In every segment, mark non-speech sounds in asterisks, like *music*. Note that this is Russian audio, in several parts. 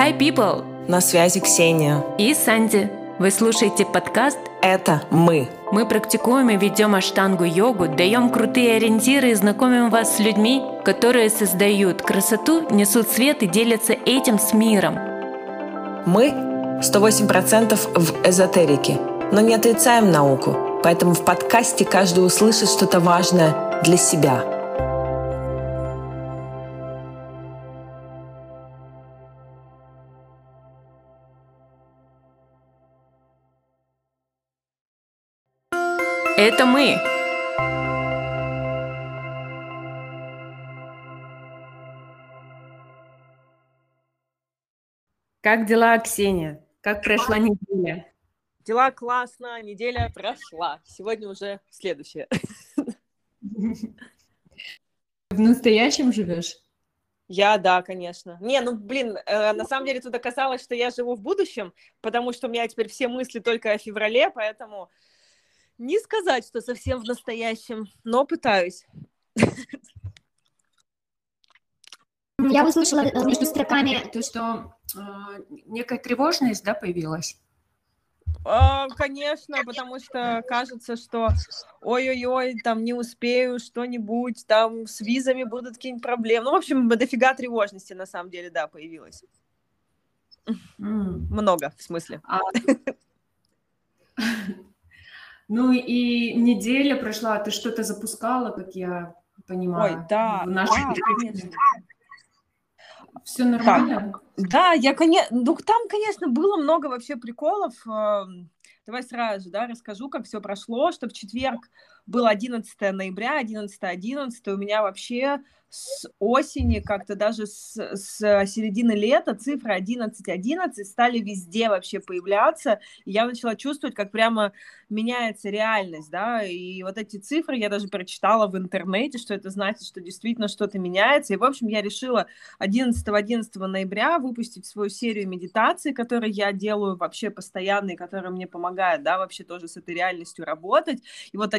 Hi, people! На связи Ксения. И Санди. Вы слушаете подкаст «Это мы». Мы практикуем и ведем аштангу йогу, даем крутые ориентиры и знакомим вас с людьми, которые создают красоту, несут свет и делятся этим с миром. Мы 108% в эзотерике, но не отрицаем науку, поэтому в подкасте каждый услышит что-то важное для себя – Это мы. Как дела, Ксения? Как прошла неделя? Дела классно, неделя прошла. Сегодня уже следующая. В настоящем живешь? Я, да, конечно. Не, ну, блин, э, на самом деле тут оказалось, что я живу в будущем, потому что у меня теперь все мысли только о феврале, поэтому не сказать, что совсем в настоящем, но пытаюсь. Я услышала между строками то, что э, некая тревожность, да, появилась. Uh, конечно, потому что кажется, что ой-ой-ой, там не успею что-нибудь, там с визами будут какие-нибудь проблемы. Ну, в общем, дофига тревожности на самом деле, да, появилось. Mm. Много, в смысле. А... *laughs* Ну и неделя прошла, ты что-то запускала, как я понимаю. Ой, да, в нашей да, конечно. Все нормально? Так. Да, я, конечно, ну там, конечно, было много вообще приколов. Эм, давай сразу да, расскажу, как все прошло, что в четверг было 11 ноября, 11-11, 11, у меня вообще с осени, как-то даже с, с середины лета цифры 11-11 стали везде вообще появляться. И я начала чувствовать, как прямо меняется реальность, да, и вот эти цифры я даже прочитала в интернете, что это значит, что действительно что-то меняется. И, в общем, я решила 11-11 ноября выпустить свою серию медитаций, которые я делаю вообще постоянно и которые мне помогают, да, вообще тоже с этой реальностью работать. И вот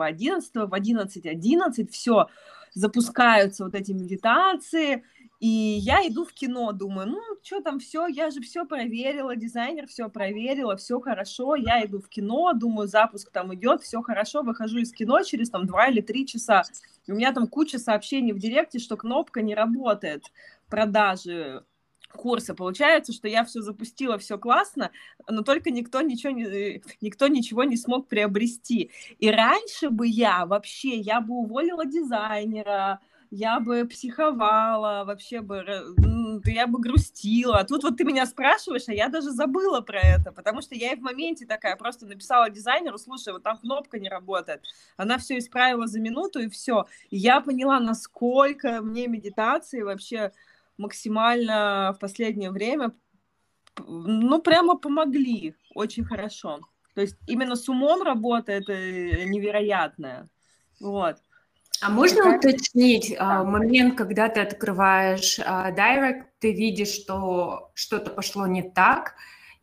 11-11 в 11-11 все запускаются вот эти медитации, и я иду в кино, думаю, ну, что там все, я же все проверила, дизайнер все проверила, все хорошо, я иду в кино, думаю, запуск там идет, все хорошо, выхожу из кино через там два или три часа, и у меня там куча сообщений в директе, что кнопка не работает продажи курса. Получается, что я все запустила, все классно, но только никто ничего, не, никто ничего не смог приобрести. И раньше бы я вообще, я бы уволила дизайнера, я бы психовала, вообще бы, я бы грустила. А тут вот ты меня спрашиваешь, а я даже забыла про это, потому что я и в моменте такая просто написала дизайнеру, слушай, вот там кнопка не работает. Она все исправила за минуту и все. И я поняла, насколько мне медитации вообще максимально в последнее время, ну, прямо помогли очень хорошо. То есть именно с умом работа это невероятная. Вот. А можно уточнить а, момент, когда ты открываешь Direct, ты видишь, что что-то пошло не так,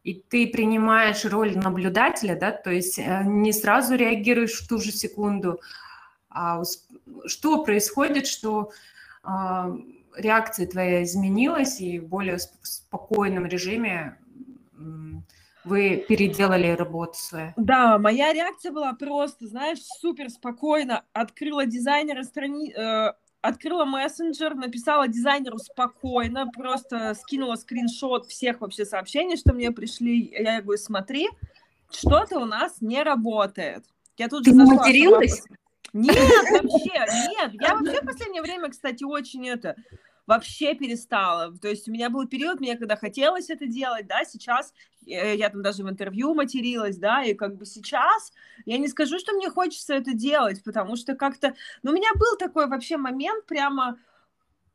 и ты принимаешь роль наблюдателя, да, то есть э, не сразу реагируешь в ту же секунду. А что происходит, что а, реакция твоя изменилась, и в более спокойном режиме вы переделали работу свою? Да, моя реакция была просто, знаешь, супер спокойно. Открыла дизайнера страни... Э, открыла мессенджер, написала дизайнеру спокойно, просто скинула скриншот всех вообще сообщений, что мне пришли. Я говорю, смотри, что-то у нас не работает. Я тут Ты же зашла, материлась? Нет, вообще, нет. Я вообще в последнее время, кстати, очень это вообще перестала. То есть у меня был период, мне когда хотелось это делать, да, сейчас э, я там даже в интервью материлась, да, и как бы сейчас я не скажу, что мне хочется это делать, потому что как-то, ну, у меня был такой вообще момент прямо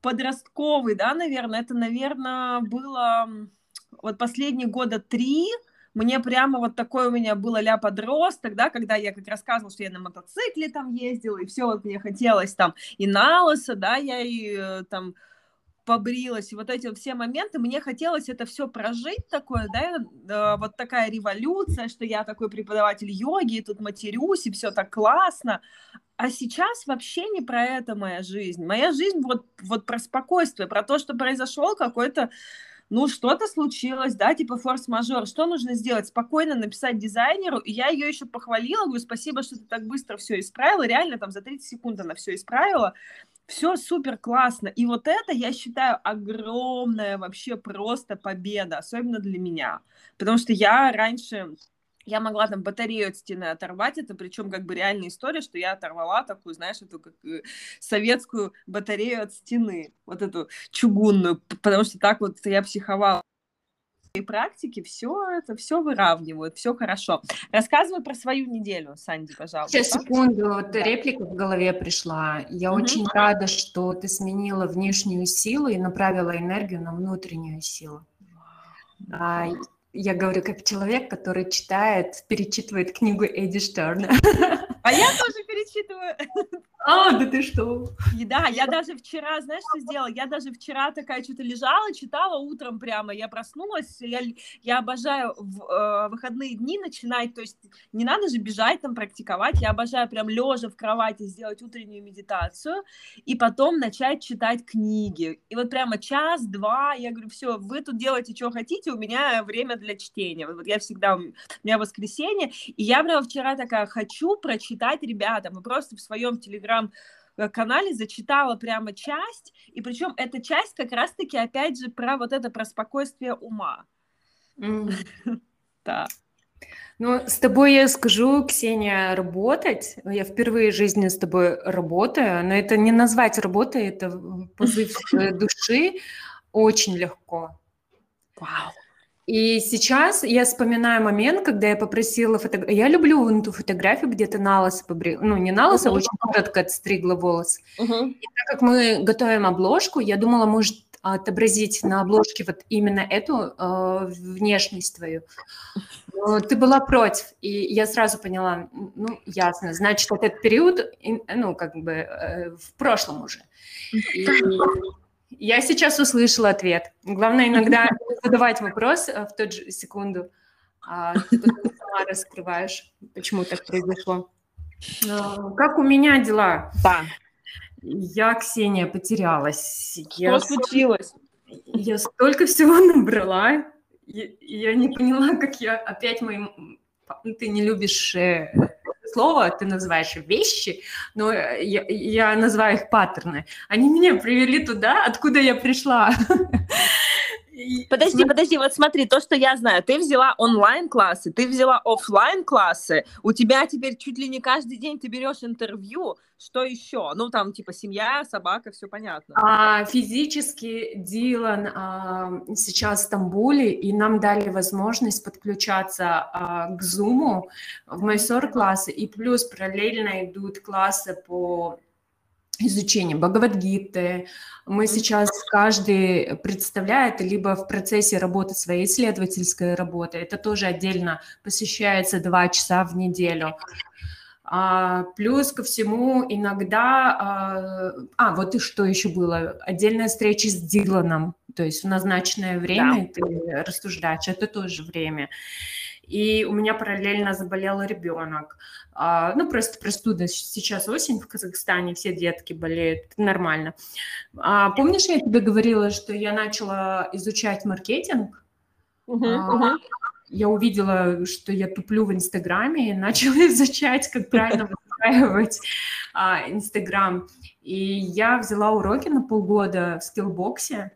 подростковый, да, наверное, это, наверное, было вот последние года три, мне прямо вот такое у меня было ля подросток, да, когда я как рассказывала, что я на мотоцикле там ездила, и все вот мне хотелось там и на лысо, да, я и э, там побрилась, и вот эти все моменты, мне хотелось это все прожить такое, да, э, вот такая революция, что я такой преподаватель йоги, и тут матерюсь, и все так классно, а сейчас вообще не про это моя жизнь, моя жизнь вот, вот про спокойствие, про то, что произошел какой-то ну, что-то случилось, да, типа форс-мажор, что нужно сделать? Спокойно написать дизайнеру, и я ее еще похвалила, говорю, спасибо, что ты так быстро все исправила, реально там за 30 секунд она все исправила, все супер классно. И вот это, я считаю, огромная вообще просто победа, особенно для меня. Потому что я раньше я могла там батарею от стены оторвать, это причем как бы реальная история, что я оторвала такую, знаешь, эту как э, советскую батарею от стены, вот эту чугунную, потому что так вот я психовала практики все это все выравнивают, все хорошо. Рассказывай про свою неделю, Санди, пожалуйста. Сейчас, секунду, вот реплика в голове пришла. Я угу. очень рада, что ты сменила внешнюю силу и направила энергию на внутреннюю силу. А, я говорю как человек, который читает, перечитывает книгу Эдди Штерна. А я тоже перечитываю. А, да ты что? И да, я даже вчера, знаешь, что сделала? Я даже вчера такая что-то лежала, читала утром прямо, я проснулась, я, я обожаю в э, выходные дни начинать, то есть не надо же бежать там практиковать, я обожаю прям лежа в кровати сделать утреннюю медитацию и потом начать читать книги. И вот прямо час-два, я говорю, все, вы тут делаете, что хотите, у меня время для чтения. Вот я всегда, у меня воскресенье, и я прямо вчера такая, хочу прочитать ребятам, и просто в своем телеграм телеграм-канале зачитала прямо часть, и причем эта часть как раз-таки опять же про вот это, про спокойствие ума. *laughs* Да. Ну, с тобой я скажу, Ксения, работать. Я впервые в жизни с тобой работаю, но это не назвать работой, это позыв *laughs* души очень легко. Вау. И сейчас я вспоминаю момент, когда я попросила фотографию. Я люблю эту фотографию, где ты на лысо побрила. Ну, не на лысо, uh-huh. а очень коротко отстригла волосы. Uh-huh. И так как мы готовим обложку, я думала, может, отобразить на обложке вот именно эту э, внешность твою. Но ты была против, и я сразу поняла, ну, ясно, значит, этот период, ну, как бы э, в прошлом уже. И, я сейчас услышала ответ. Главное иногда *laughs* задавать вопрос э, в ту же секунду, а ты сама раскрываешь, почему так произошло. Как у меня дела? Да. Я, Ксения, потерялась. Я Что случилось? Я столько всего *laughs* набрала, и я не поняла, как я опять моим... Ты не любишь э, слово ты называешь вещи, но я, я называю их паттерны. Они меня привели туда, откуда я пришла. *laughs* Подожди, подожди, вот смотри, то, что я знаю, ты взяла онлайн-классы, ты взяла офлайн классы у тебя теперь чуть ли не каждый день ты берешь интервью, что еще? Ну, там, типа, семья, собака, все понятно. А, физически Дилан а, сейчас в Стамбуле, и нам дали возможность подключаться а, к Zoom в майсор-классы, и плюс параллельно идут классы по изучение Бхагавадгиты. Мы сейчас каждый представляет, либо в процессе работы своей исследовательской работы, это тоже отдельно посещается два часа в неделю. А, плюс ко всему иногда... А, а, вот и что еще было? Отдельная встреча с Диланом, то есть в назначенное время да. ты рассуждаешь, это тоже время. И у меня параллельно заболел ребенок. А, ну, просто простуда. Сейчас осень в Казахстане, все детки болеют, нормально. А, помнишь, я тебе говорила, что я начала изучать маркетинг? Uh-huh, uh-huh. Я увидела, что я туплю в Инстаграме, и начала *laughs* изучать, как правильно выстраивать а, Инстаграм. И я взяла уроки на полгода в скиллбоксе.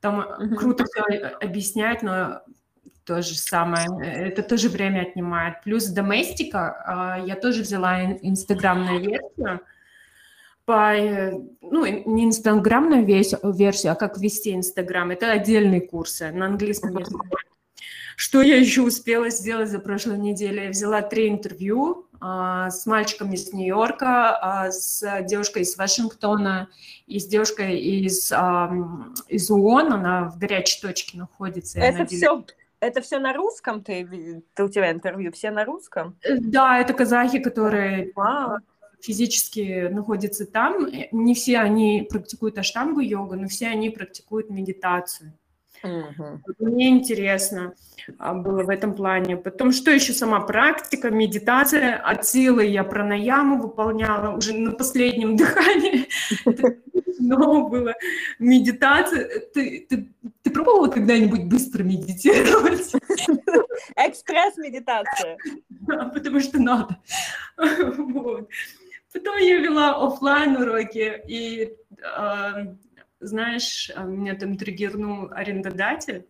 Там круто все объясняют, но то же самое. Это тоже время отнимает. Плюс доместика, а, я тоже взяла инстаграмную версию. По, э, ну, не инстаграмную версию, а как ввести инстаграм. Это отдельные курсы на английском языке. Что я еще успела сделать за прошлую неделю? Я взяла три интервью а, с мальчиком из Нью-Йорка, а, с девушкой из Вашингтона и с девушкой из, а, из ООН. Она в горячей точке находится. Это все это все на русском? Ты, ты у тебя интервью все на русском? Э, да, это казахи, которые Вау. физически находятся там. Э, не все они практикуют аштангу йогу, но все они практикуют медитацию. Угу. Мне интересно а, было в этом плане. Потом, что еще сама практика, медитация, от силы я пранаяму выполняла уже на последнем *laughs* дыхании. Но было медитация. Ты, ты, ты пробовала когда-нибудь быстро медитировать? Экспресс-медитация. *laughs* Да, потому что надо. *laughs* Вот. Потом я вела офлайн уроки, и а, знаешь, а, меня там триггернул арендодатель,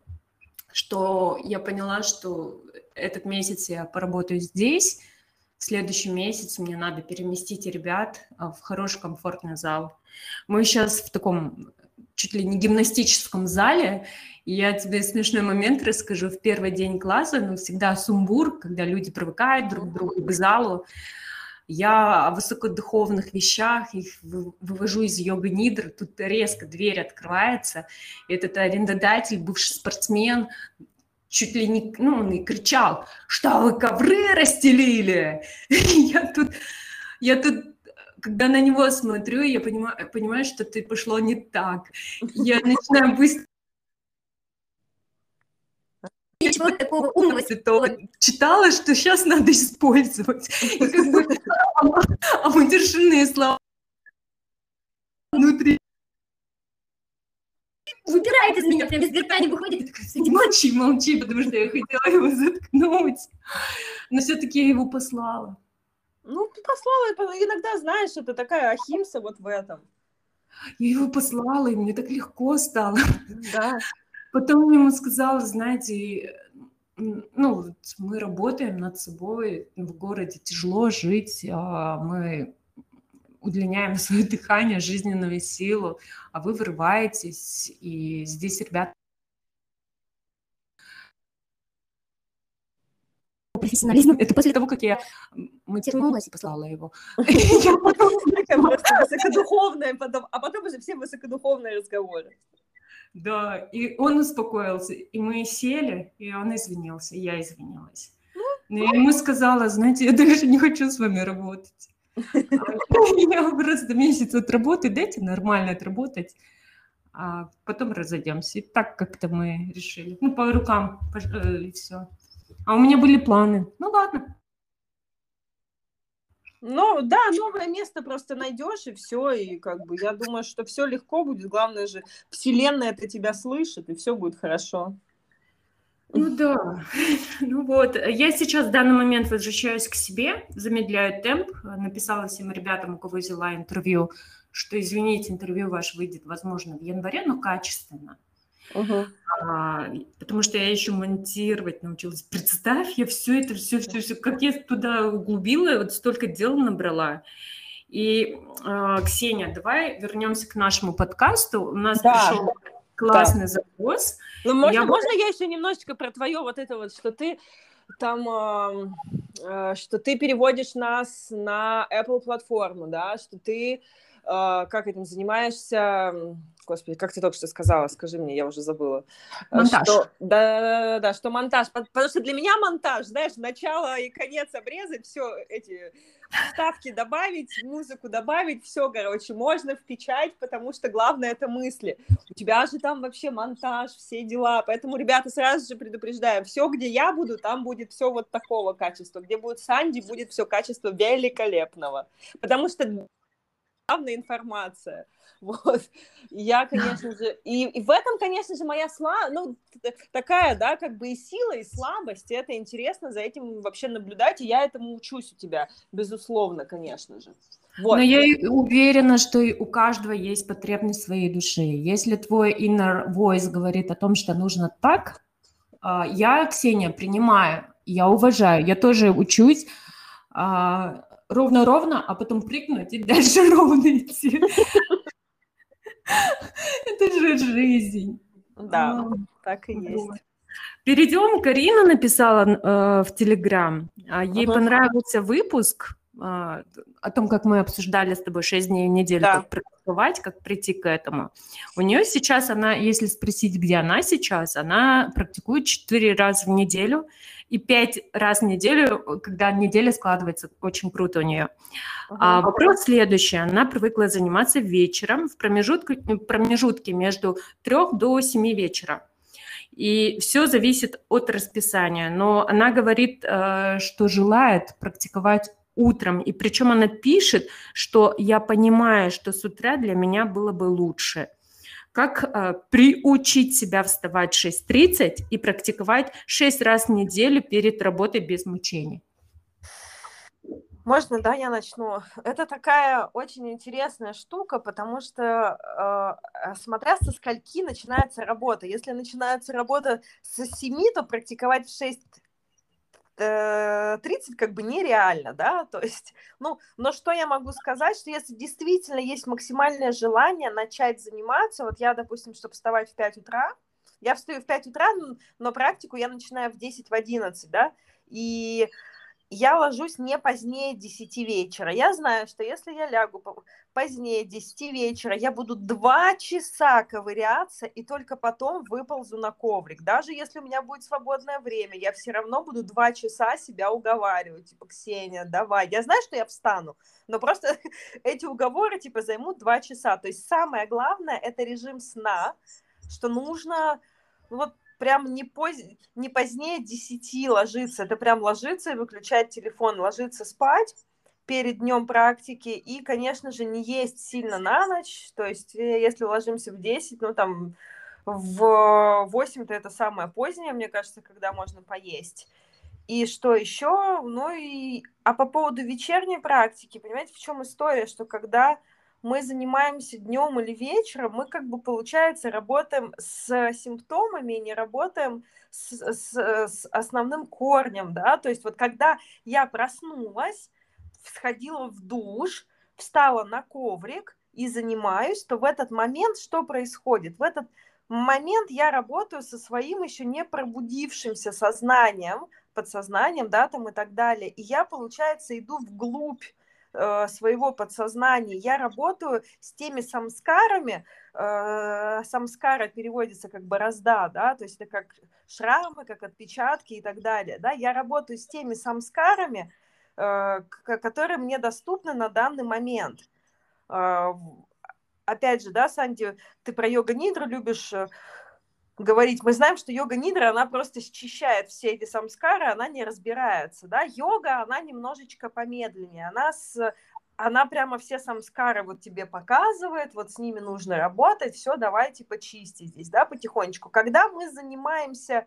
что я поняла, что этот месяц я поработаю здесь, в следующем месяце мне надо переместить ребят а, в хороший комфортный зал. Мы сейчас в таком чуть ли не гимнастическом зале, и я тебе смешной момент расскажу. В первый день класса, ну, всегда сумбур, когда люди привыкают друг к другу, к залу. Я о высокодуховных вещах, их вывожу из йога-нидры, тут резко дверь открывается, этот арендодатель, бывший спортсмен, чуть ли не, ну, он и кричал, что вы ковры расстелили? *laughs* Я тут, я тут когда на него смотрю, я понимаю, понимаю, что ты пошло не так. Я *laughs* начинаю быстро ничего такого умного святого читала, что сейчас надо использовать. И как бы а матершинные слова внутри выбирает из меня, прям из гортани выходит, и молчи, молчи, потому что я хотела его заткнуть. Но все-таки я его послала. Ну, ты послала, иногда, знаешь, это такая ахимса вот в этом. Я его послала, и мне так легко стало. Да. Потом ему сказала, знаете, ну, мы работаем над собой, в городе тяжело жить, а мы удлиняем *laughs* свое дыхание, жизненную силу, а вы вырываетесь, и здесь ребята профессионализм. *laughs* Это после того, как я матернулась и послала его. *laughs* Высокодуховная потом, а потом уже все высокодуховные разговоры. Да, и он успокоился, и мы сели, и он извинился, и я извинилась. Ну, я ему сказала, знаете, я даже не хочу с вами работать. *laughs* Я просто месяц отработаю, дайте нормально отработать, а потом разойдемся. И так как-то мы решили. Ну, по рукам, э, и все. А у меня были планы. Ну, ладно. Ну, да, новое место просто найдешь, и все, и как бы я думаю, что все легко будет. Главное же, Вселенная это тебя слышит, и все будет хорошо. Ну да, *laughs* ну вот. Я сейчас в данный момент возвращаюсь к себе, замедляю темп, написала всем ребятам, у кого взяла интервью, что, извините, интервью ваше выйдет, возможно, в январе, но качественно. Угу. А, потому что я еще монтировать научилась. Представь, я все это, все, все, все, как я туда углубила, вот столько дел набрала. И, э, Ксения, давай вернемся к нашему подкасту. У нас да. пришел классный да. запрос. Ну, можно, я... можно я еще немножечко про твое вот это вот, что ты там, э, э, что ты переводишь нас на Apple платформу, да, что ты как этим занимаешься господи, как ты только что сказала, скажи мне, я уже забыла. Э, монтаж. Что, да, да, да, что монтаж, потому что для меня монтаж, знаешь, начало и конец обрезать, все эти ставки добавить, музыку добавить, все, короче, можно в печать, потому что главное это мысли. У тебя же там вообще монтаж, все дела, поэтому, ребята, сразу же предупреждаем, все, где я буду, там будет все вот такого качества, где будет Санди, будет все качество великолепного, потому что главная информация. *laughs* Вот. я, конечно же, и, и в этом, конечно же, моя слабость, ну, такая, да, как бы и сила, и слабость, и это интересно за этим вообще наблюдать, и я этому учусь у тебя, безусловно, конечно же. Вот. Но я уверена, что у каждого есть потребность своей души. Если твой inner voice говорит о том, что нужно так, а, я, Ксения, принимаю, я уважаю, я тоже учусь, а, ровно-ровно, а потом прыгнуть и дальше *laughs* ровно идти. Это же жизнь. Да, так и есть. Перейдем. Карина написала э, в Телеграм. А ей понравился выпуск о том, как мы обсуждали с тобой 6 дней в неделю, да. как практиковать, как прийти к этому. У нее сейчас она, если спросить, где она сейчас, она практикует 4 раза в неделю и пять раз в неделю, когда неделя складывается очень круто у нее. А, вопрос следующий. Она привыкла заниматься вечером в промежутке, промежутке между трех до семи вечера. И все зависит от расписания. Но она говорит, э, что желает практиковать утром. И причем она пишет, что я понимаю, что с утра для меня было бы лучше. Как э, приучить себя вставать в 6.30 и практиковать 6 раз в неделю перед работой без мучений. Можно, да, я начну. Это такая очень интересная штука, потому что э, смотря со скольки начинается работа. Если начинается работа с 7, то практиковать в 6 30 э, как бы нереально, да, то есть, *laughs* ну, но что я могу сказать, что если действительно есть максимальное желание начать заниматься, вот я, допустим, чтобы вставать в 5 утра, я встаю в 5 утра, но практику я начинаю в 10, в 11, да, и я ложусь не позднее 10 вечера. Я знаю, что если я лягу позднее 10 вечера, я буду 2 часа ковыряться и только потом выползу на коврик. Даже если у меня будет свободное время, я все равно буду 2 часа себя уговаривать. Типа, Ксения, давай. Я знаю, что я встану, но просто *laughs* эти уговоры типа займут 2 часа. То есть самое главное – это режим сна, что нужно вот прям не, поз... не позднее 10 ложиться. Это прям ложиться и выключать телефон, ложиться спать перед днем практики и, конечно же, не есть сильно на ночь. То есть, э, если ложимся в 10, ну там в 8 то это самое позднее, мне кажется, когда можно поесть. И что еще? Ну и... А по поводу вечерней практики, понимаете, в чем история? Что когда мы занимаемся днем или вечером, мы как бы, получается, работаем с симптомами, не работаем с, с, с основным корнем, да, то есть вот когда я проснулась, сходила в душ, встала на коврик и занимаюсь, то в этот момент что происходит? В этот момент я работаю со своим еще не пробудившимся сознанием, подсознанием, да, там и так далее. И я, получается, иду вглубь Э, своего подсознания. Я работаю с теми самскарами, э, самскара переводится как борозда, да, то есть это как шрамы, как отпечатки и так далее, да, я работаю с теми самскарами, э, которые мне доступны на данный момент. Э, опять же, да, Санди, ты про йога-нидру любишь э, говорить. Мы знаем, что йога нидра, она просто счищает все эти самскары, она не разбирается, да. Йога, она немножечко помедленнее, она с она прямо все самскары вот тебе показывает, вот с ними нужно работать, все, давайте почисти здесь, да, потихонечку. Когда мы занимаемся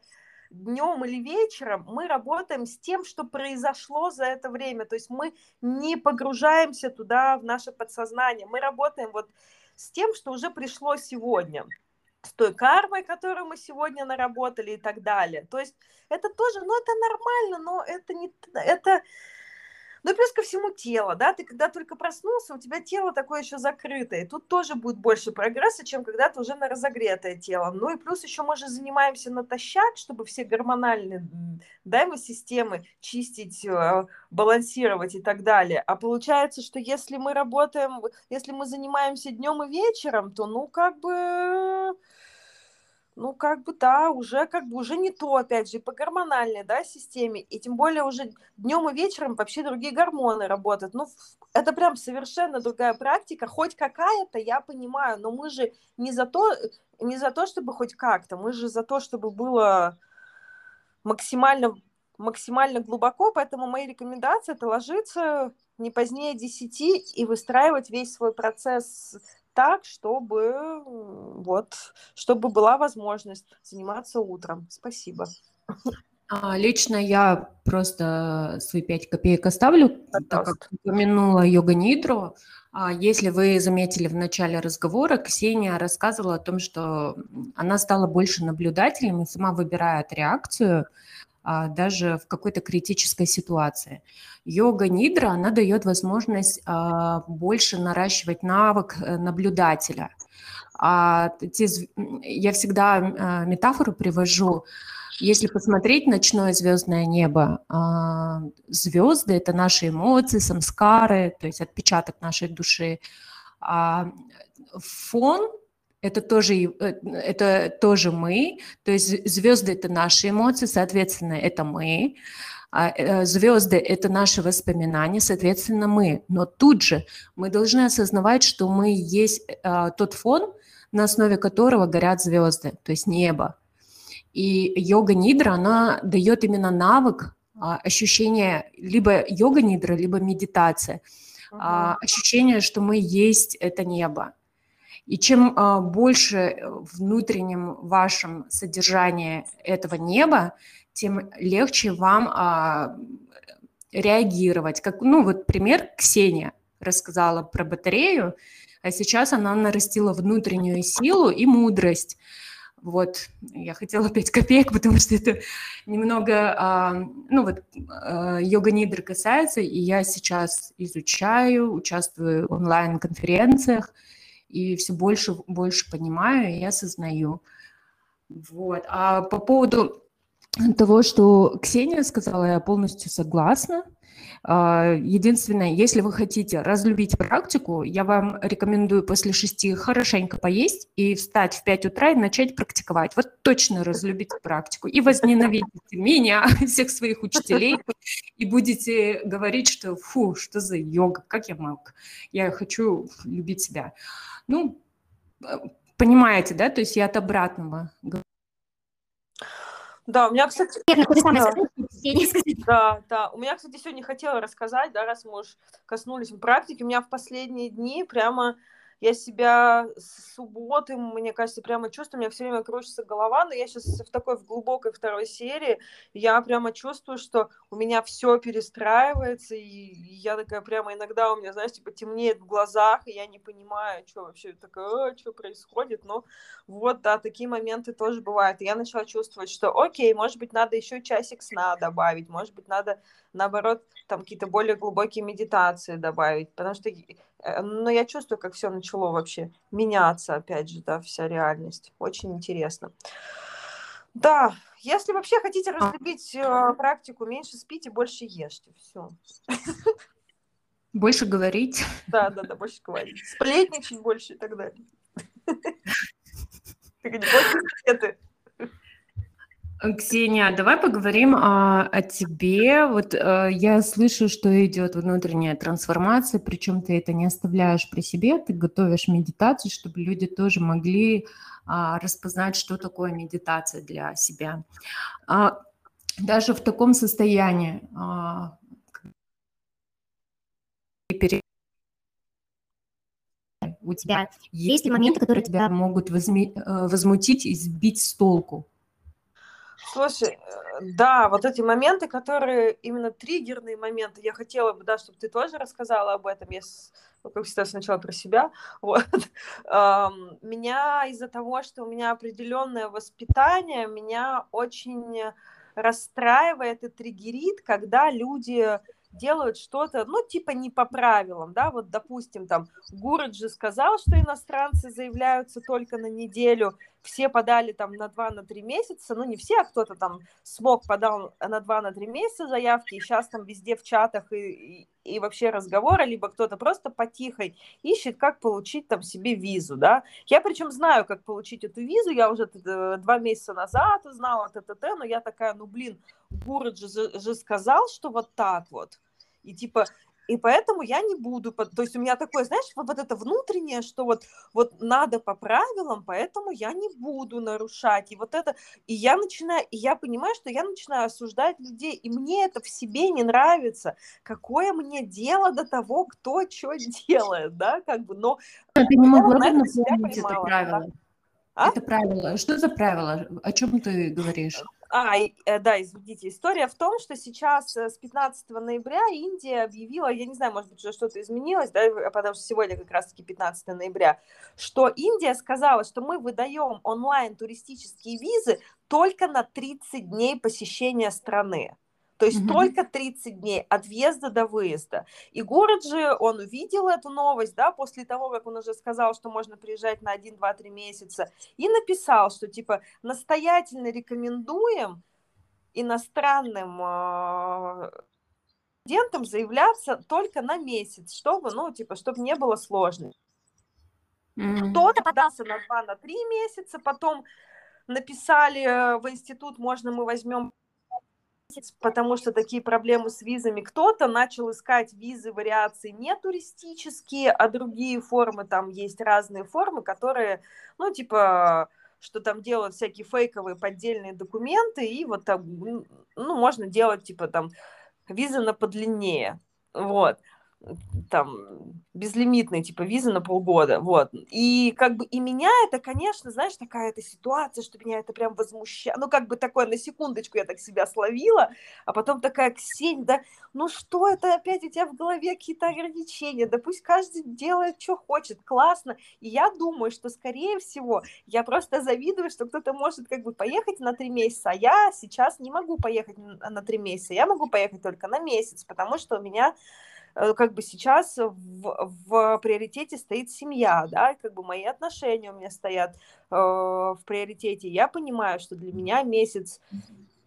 днем или вечером, мы работаем с тем, что произошло за это время, то есть мы не погружаемся туда, в наше подсознание, мы работаем вот с тем, что уже пришло сегодня с той кармой, которую мы сегодня наработали и так далее. То есть это тоже, ну это нормально, но это не, это, ну и плюс ко всему тело, да, ты когда только проснулся, у тебя тело такое еще закрытое, тут тоже будет больше прогресса, чем когда ты уже на разогретое тело. Ну и плюс еще мы же занимаемся натощак, чтобы все гормональные, да, мы системы чистить, э, балансировать и так далее. А получается, что если мы работаем, если мы занимаемся днем и вечером, то ну как бы ну, как бы, да, уже как бы уже не то, опять же, по гормональной, да, системе, и тем более уже днем и вечером вообще другие гормоны работают. Ну, это прям совершенно другая практика, хоть какая-то, я понимаю, но мы же не за то, не за то, чтобы хоть как-то, мы же за то, чтобы было максимально, максимально глубоко, поэтому мои рекомендации – это ложиться не позднее 10 и выстраивать весь свой процесс так, чтобы вот, чтобы была возможность заниматься утром. Спасибо. А, лично я просто свои пять копеек оставлю, Пожалуйста. так как упомянула йога нидру. А, если вы заметили в начале разговора, Ксения рассказывала о том, что она стала больше наблюдателем и сама выбирает реакцию даже в какой-то критической ситуации. Йога нидра, она дает возможность а, больше наращивать навык э, наблюдателя. А я всегда а, метафору привожу, если посмотреть ночное звездное небо, звезды – это наши эмоции, самскары, то есть отпечаток нашей души. Фон это тоже, э, это тоже мы, то есть звезды – это наши эмоции, соответственно, это мы, а э, звезды – это наши воспоминания, соответственно, мы. Но тут же мы должны осознавать, что мы есть а, тот фон, на основе которого горят звезды, то есть небо. И йога-нидра, она дает именно навык а, ощущения либо йога-нидра, либо медитация. Uh-huh. Ощущение, что мы есть это небо. И чем а, больше внутреннем вашем содержании этого неба, тем легче вам а, реагировать. Как, ну, вот пример Ксения рассказала про батарею, а сейчас она нарастила внутреннюю силу и мудрость. Вот, я хотела 5 копеек, потому что это немного, а, ну вот, а, йога-нидр касается, и я сейчас изучаю, участвую в онлайн-конференциях, и все больше больше понимаю и осознаю. Вот. А по поводу того, что Ксения сказала, я полностью согласна. А, единственное, если вы хотите разлюбить практику, я вам рекомендую после шести хорошенько поесть и встать в 5 утра и начать практиковать. Вот точно разлюбите практику. И возненавидите меня, *laughs* всех своих учителей, и будете говорить, что фу, что за йога, как я мог. Я хочу любить себя. Ну, э, понимаете, да? То есть я от обратного говорю. Да, у меня, кстати... Да, да. У меня, кстати, сегодня хотела рассказать, да, раз мы уж коснулись практики, у меня в последние дни прямо я себя с субботы, мне кажется, прямо чувствую, у меня все время кружится голова, но я сейчас в такой в глубокой второй серии, я прямо чувствую, что у меня все перестраивается, и я такая прямо иногда у меня, знаешь, типа темнеет в глазах, и я не понимаю, что вообще такое, что происходит, но вот, да, такие моменты тоже бывают. И я начала чувствовать, что окей, может быть, надо еще часик сна добавить, может быть, надо наоборот, там какие-то более глубокие медитации добавить, потому что, э, ну, я чувствую, как все начало вообще меняться, опять же, да, вся реальность. Очень интересно. Да, если вообще хотите разлюбить э, практику, меньше спите, больше ешьте, все. Больше говорить. Да, да, да, больше говорить. Сплетничать больше и так далее. *laughs* Больше Ксения, давай поговорим о, о тебе. Вот э, я слышу, что идет внутренняя трансформация, причем ты это не оставляешь при себе, ты готовишь медитацию, чтобы люди тоже могли а, распознать, что такое медитация для себя. А, даже в таком состоянии а, у тебя есть ли моменты, которые тебя могут э, возмутить и сбить с толку? Слушай, э, да, вот эти моменты, которые именно триггерные моменты, я хотела бы, да, чтобы ты тоже рассказала об этом. Я, ну, как всегда, сначала про себя. *laughs* Вот. Меня из-за того, что у меня определенное воспитание, меня очень расстраивает и триггерит, когда люди делают что-то, ну, типа не по правилам, да, вот, допустим, там, Гурат же сказал, что иностранцы заявляются только на неделю, все подали там на 2 на 3 месяца, ну, не все, а кто-то там смог, подал на 2 на 3 месяца заявки, и сейчас там везде в чатах и, и, и вообще разговоры, либо кто-то просто потихой ищет, как получить там себе визу, да. Я причем знаю, как получить эту визу, я уже э, два месяца назад узнала, т, т, т, но я такая, ну, блин, Гурат же, же сказал, что вот так вот. И типа, и поэтому я не буду, то есть у меня такое, знаешь, вот, вот это внутреннее, что вот, вот надо по правилам, поэтому я не буду нарушать, и вот это, и я начинаю, и я понимаю, что я начинаю осуждать людей, и мне это в себе не нравится, какое мне дело до того, кто что делает, да, как бы, но... Ты не могла бы напомнить это правило? Да? А? Это правило. Что за правило? О чем ты говоришь? А, э, да, извините. История в том, что сейчас э, с 15 ноября Индия объявила, я не знаю, может быть, уже что-то изменилось, да, потому что сегодня как раз-таки 15 ноября, что Индия сказала, что мы выдаем онлайн туристические визы только на 30 дней посещения страны. То есть mm-hmm. только 30 дней от въезда до выезда. И город же, он увидел эту новость, да, после того, как он уже сказал, что можно приезжать на 1, 2, 3 месяца, и написал, что типа настоятельно рекомендуем иностранным э, студентам заявляться только на месяц, чтобы, ну, типа, чтобы не было сложно. Mm-hmm. Кто-то подался на 2, на 3 месяца, потом написали э, в институт, можно мы возьмем потому что такие проблемы с визами. Кто-то начал искать визы вариации не туристические, а другие формы. Там есть разные формы, которые, ну, типа, что там делают всякие фейковые поддельные документы, и вот там, ну, можно делать, типа, там, визы на подлиннее, вот там безлимитные типа визы на полгода, вот. И как бы и меня это, конечно, знаешь, такая эта ситуация, что меня это прям возмущает. Ну, как бы такое, на секундочку я так себя словила, а потом такая, Ксень, да, ну что это опять у тебя в голове какие-то ограничения? Да пусть каждый делает, что хочет, классно. И я думаю, что, скорее всего, я просто завидую, что кто-то может как бы поехать на три месяца, а я сейчас не могу поехать на три месяца, я могу поехать только на месяц, потому что у меня как бы сейчас в, в приоритете стоит семья, да, как бы мои отношения у меня стоят э, в приоритете. Я понимаю, что для меня месяц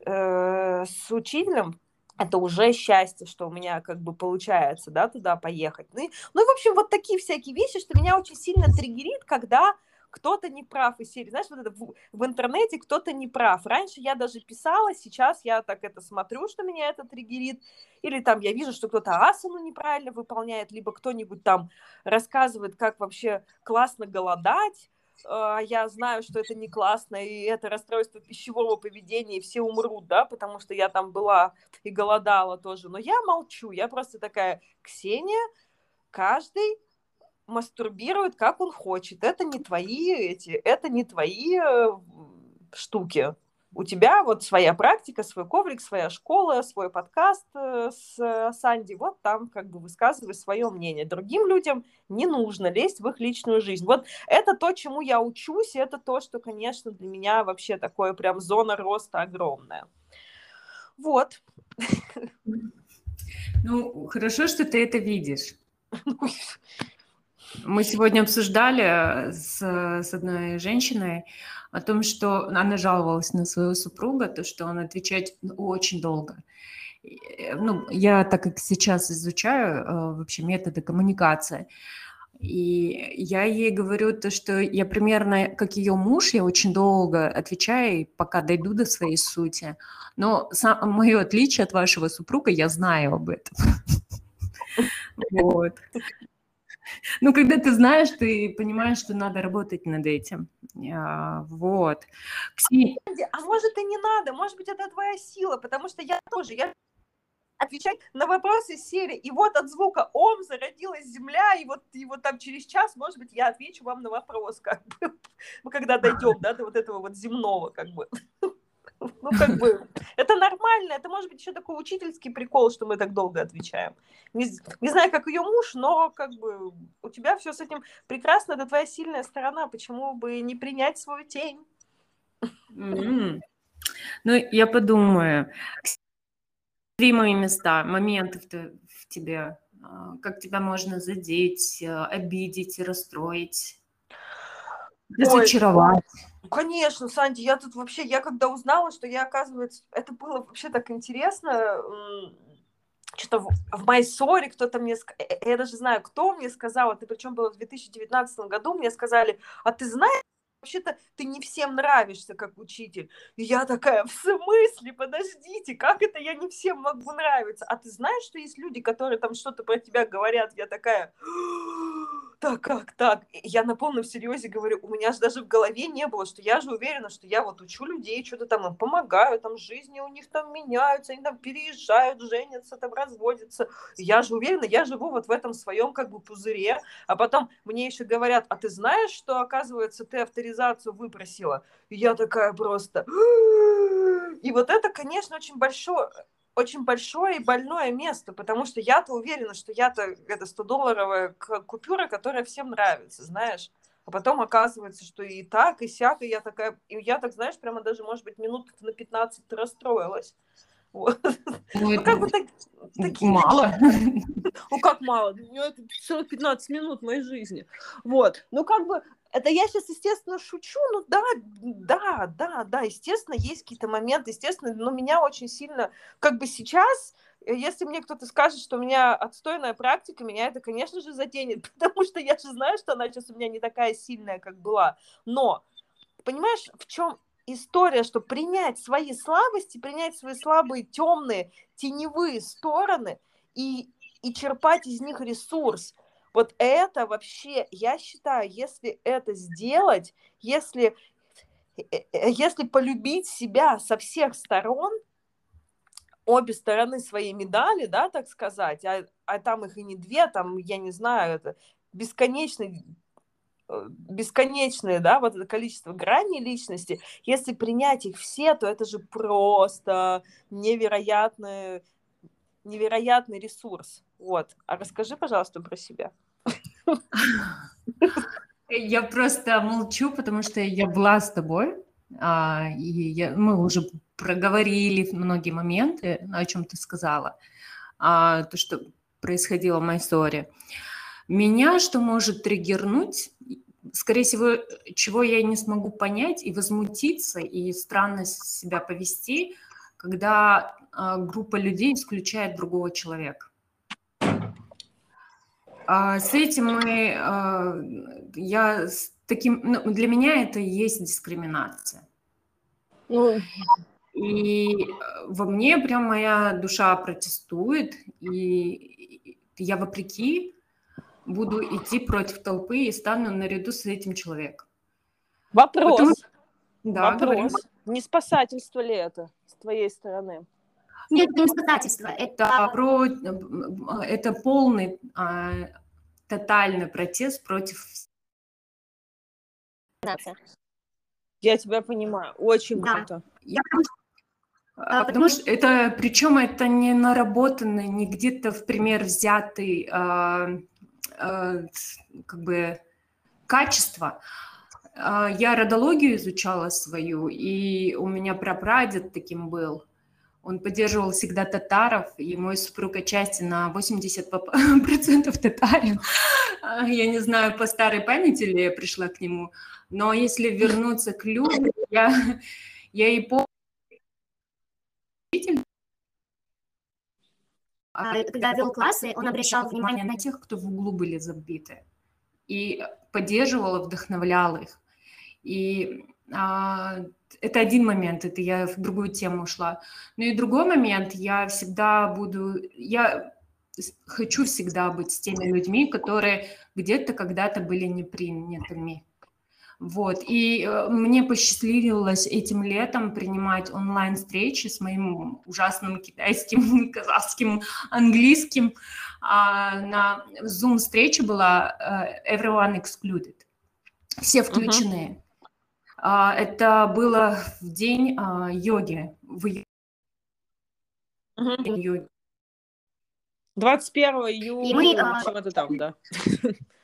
э, с учителем это уже счастье, что у меня как бы получается, да, туда поехать. Ну, ну в общем, вот такие всякие вещи, что меня очень сильно триггерит, когда кто-то не прав из серии. Знаешь, вот это в, в интернете кто-то не прав. Раньше я даже писала, сейчас я так это смотрю, что меня это триггерит. Или там я вижу, что кто-то асану неправильно выполняет, либо кто-нибудь там рассказывает, как вообще классно голодать, а я знаю, что это не классно, и это расстройство пищевого поведения, и все умрут, да, потому что я там была и голодала тоже. Но я молчу, я просто такая, Ксения, каждый мастурбирует, как он хочет. Это не твои эти, это не твои э, штуки. У тебя вот своя практика, свой коврик, своя школа, свой подкаст э, с Санди. Вот там как бы высказывай свое мнение. Другим людям не нужно лезть в их личную жизнь. Вот это то, чему я учусь, и это то, что, конечно, для меня вообще такое прям зона роста огромная. Вот. Ну, хорошо, что ты это видишь. *laughs* Мы сегодня обсуждали с, с одной женщиной о том, что она жаловалась на своего супруга, то, что он отвечает очень долго. Ну, я так как сейчас изучаю э, вообще методы коммуникации, и я ей говорю то, что я примерно как ее муж, я очень долго отвечаю, пока дойду до своей сути. Но сам, мое отличие от вашего супруга, я знаю об этом. *laughs* Вот. *laughs* Ну, когда ты знаешь, ты понимаешь, что надо работать над этим. А, вот. Ксения. А может и не надо, может быть, это твоя сила, потому что я тоже, я отвечать на вопросы серии. И вот от звука «Ом» зародилась земля, и вот, и вот там через час, может быть, я отвечу вам на вопрос, как бы, *laughs* когда дойдем, да, до вот этого вот земного, как бы. *laughs* *laughs* Ну, как бы, это нормально, это может быть еще такой учительский прикол, что мы так долго отвечаем. Не, не знаю, как ее муж, но как бы у тебя все с этим прекрасно, это твоя сильная сторона, почему бы не принять свою тень? Mm-hmm. Ну, я подумаю, три мои места, моменты в, в тебе, а, как тебя можно задеть, а, обидеть, расстроить, разочаровать. Ой. Конечно, Санди, я тут вообще, я когда узнала, что я, оказывается, это было вообще так интересно, что-то в, в Майсоре кто-то мне, э, э, я даже знаю, кто мне сказал, это причем было в 2019 году, мне сказали, а ты знаешь, вообще-то ты не всем нравишься как учитель. И я такая, в смысле, подождите, как это я не всем могу нравиться? А ты знаешь, что есть люди, которые там что-то про тебя говорят? Я такая, так, как так? Я на полном серьезе говорю, у меня же даже в голове не было, что я же уверена, что я вот учу людей, что-то там им помогаю, там жизни у них там меняются, они там переезжают, женятся, там разводятся. Я же уверена, я живу вот в этом своем как бы пузыре, а потом мне еще говорят, а ты знаешь, что, оказывается, ты авторизацию выпросила? И я такая просто... И вот это, конечно, очень большое, очень большое и больное место, потому что я-то уверена, что я-то это 100-долларовая купюра, которая всем нравится, знаешь. А потом оказывается, что и так, и сяк, и я такая, и я так, знаешь, прямо даже, может быть, минут на 15 расстроилась. Вот. Ну, ну, как бы так, такие мало. Ну, как мало? Ну, это целых 15 минут моей жизни. Вот. Ну, как бы, это я сейчас, естественно, шучу, ну да, да, да, да, естественно, есть какие-то моменты, естественно, но меня очень сильно, как бы сейчас, э, если мне кто-то скажет, что у меня отстойная практика, меня это, конечно же, заденет, *laughs* потому что я же знаю, что она сейчас у меня не такая сильная, как была. Но, понимаешь, в чем история, что принять свои слабости, принять свои слабые, темные, теневые стороны и, и черпать из них ресурс – вот это вообще, я считаю, если это сделать, если если полюбить себя со всех сторон, обе стороны своей медали, да, так сказать, а, а там их и не две, там, я не знаю, это бесконечный э, бесконечное, да, вот это количество граней личности, если принять их все, то это же просто невероятный, невероятный ресурс. Вот. А расскажи, пожалуйста, про себя. Я просто молчу, потому что я была с тобой, а, и мы уже проговорили многие моменты, о чем ты сказала, а, то, что происходило в моей истории. Меня что может триггернуть, скорее всего, чего я не смогу понять и возмутиться, и странно себя повести, когда а, группа людей исключает другого человека. А, с этим мы, а, я с таким, ну, для меня это и есть дискриминация. Ну, и во мне прям моя душа протестует, и я вопреки буду идти против толпы и стану наряду с этим человеком. Вопрос. Потому... Да, Вопрос. Говорим. Не спасательство ли это с твоей стороны? Нет, это не спасательство, это про это полный а, тотальный протест против я тебя понимаю, очень да. круто. Я, а, потому что это, причем это не наработанный, не где-то в пример взятый а, а, как бы качество. А, я родологию изучала свою, и у меня прапрадед таким был. Он поддерживал всегда татаров, и мой супруг отчасти на 80% *laughs* татарин. А, я не знаю, по старой памяти ли я пришла к нему, но если вернуться к людям, я, я и помню, когда вел классы, он обращал внимание на тех, кто в углу были забиты, и поддерживал, вдохновлял их. И а, это один момент, это я в другую тему ушла. Но и другой момент, я всегда буду, я хочу всегда быть с теми людьми, которые где-то когда-то были непринятыми. Вот. И э, мне посчастливилось этим летом принимать онлайн-встречи с моим ужасным китайским, *laughs* казахским, английским. А на Zoom-встрече была э, everyone excluded. Все включены. Uh-huh. А, это было в день а, йоги. В uh-huh. йоги. 21 июля, чего-то там, да. *laughs*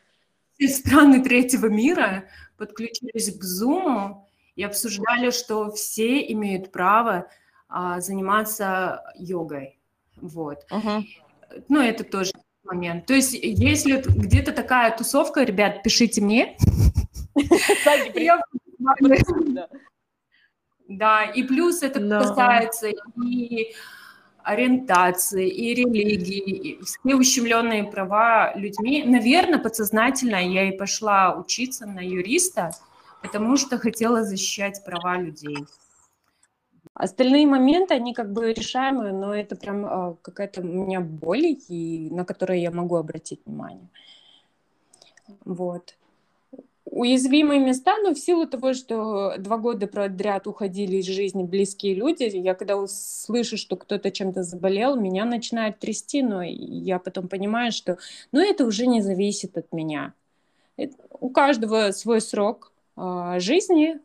Все страны третьего мира подключились к Zoom и обсуждали, что все имеют право а, заниматься йогой. Вот. Uh-huh. Ну, это тоже момент. То есть, если где-то такая тусовка, ребят, пишите мне. *laughs* *laughs* Да, и плюс это касается и ориентации, и религии, и все ущемленные права людьми. Наверное, подсознательно я и пошла учиться на юриста, потому что хотела защищать права людей. Остальные моменты, они как бы решаемые, но это прям э, какая-то у меня боль, и, на которую я могу обратить внимание. Вот уязвимые места, но в силу того, что два года подряд уходили из жизни близкие люди, я когда слышу, что кто-то чем-то заболел, меня начинает трясти, но я потом понимаю, что ну, это уже не зависит от меня. У каждого свой срок э, жизни.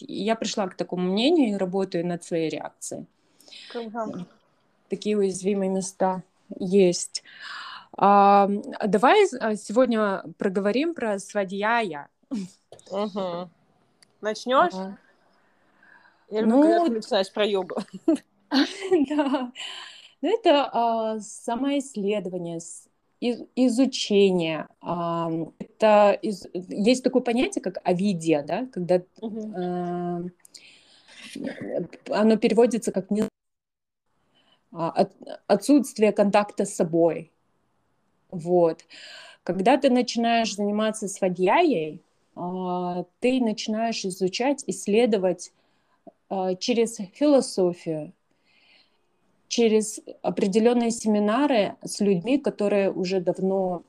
Я пришла к такому мнению и работаю над своей реакцией. Ага. Такие уязвимые места есть. А, давай а, сегодня проговорим про свадьяя. Угу. Начнешь? Ага. Или ну, начинаешь про йогу? *laughs* Да. Ну, это а, самоисследование, из, изучение. А, это из, есть такое понятие, как авидия, да, когда угу. а, оно переводится как не, а, от, отсутствие контакта с собой. Вот. Когда ты начинаешь заниматься свадьяей, ты начинаешь изучать, исследовать а, через философию, через определенные семинары с людьми, которые уже давно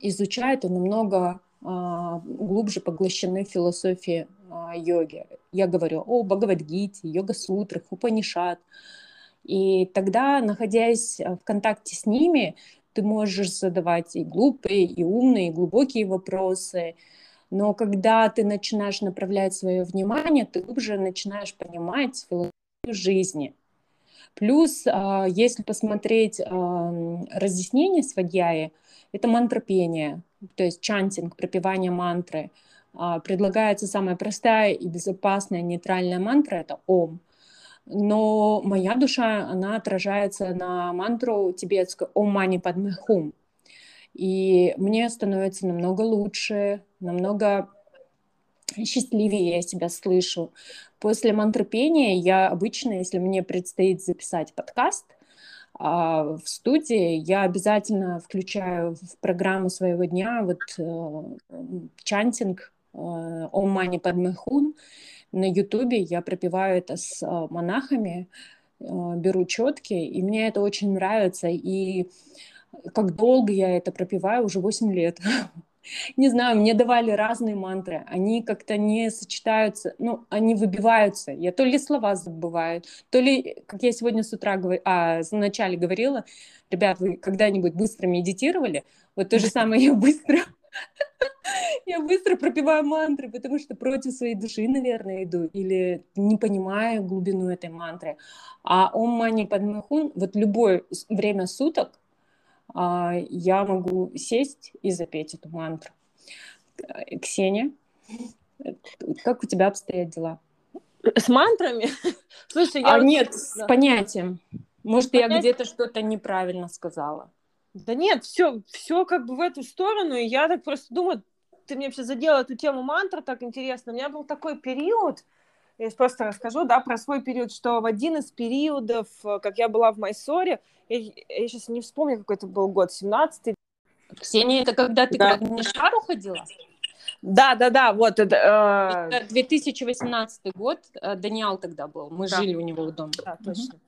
изучают и намного а, глубже поглощены о йоге. Я говорю о Бхагавадгите, йога-сутрах, Упанишат. И тогда, находясь в контакте с ними, ты можешь задавать и глупые, и умные, и глубокие вопросы. Но когда ты начинаешь направлять свое внимание, ты глубже начинаешь понимать философию жизни. Плюс, а, если посмотреть разъяснение свадьяи, это мантропение, то есть чантинг, пропевание мантры. А, предлагается самая простая и безопасная нейтральная мантра – это Ом. Но моя душа, она отражается на мантру тибетскую Ом Мани Падме Хум. И мне становится намного лучше, намного счастливее я себя слышу. После мантропения я обычно, если мне предстоит записать подкаст а, в студии, я обязательно включаю в программу своего дня вот э, чантинг «Ом Мани Падме Хун». На Ютубе я пропиваю это с э, монахами, э, беру четки, и мне это очень нравится. И как долго я это пропиваю, уже 8 лет. *laughs* Не знаю, мне давали разные мантры, они как-то не сочетаются, ну, они выбиваются. Я то ли слова забываю, то ли, как я сегодня с утра говор... а, вначале говорила, ребят, вы когда-нибудь быстро медитировали? Вот то же самое я быстро *laughs* я быстро пропиваю мантры, потому что против своей души, наверное, иду, или не понимаю глубину этой мантры. А Ом Мани Падмахун, вот любое время суток я могу сесть и запеть эту мантру. Э, Ксения, как у тебя обстоят дела? С мантрами? *laughs* Слушай, я... А вот... нет, с понятием. Может, Понятие... я где-то что-то неправильно сказала. Да нет, все, все как бы в эту сторону, и я так просто думаю, ты мне вообще задела эту тему мантр, так интересно. У меня был такой период, я просто расскажу, да, про свой период, что в один из периодов, э, как я была в Майсоре, я, я сейчас не вспомню, какой это был год, 17-й. Ксения, это когда ты да. к Нишару ходила? Да, да, да, вот это... Э... 2018 год, э, Даниал тогда был, мы да. жили у него в доме. Да, точно. Угу.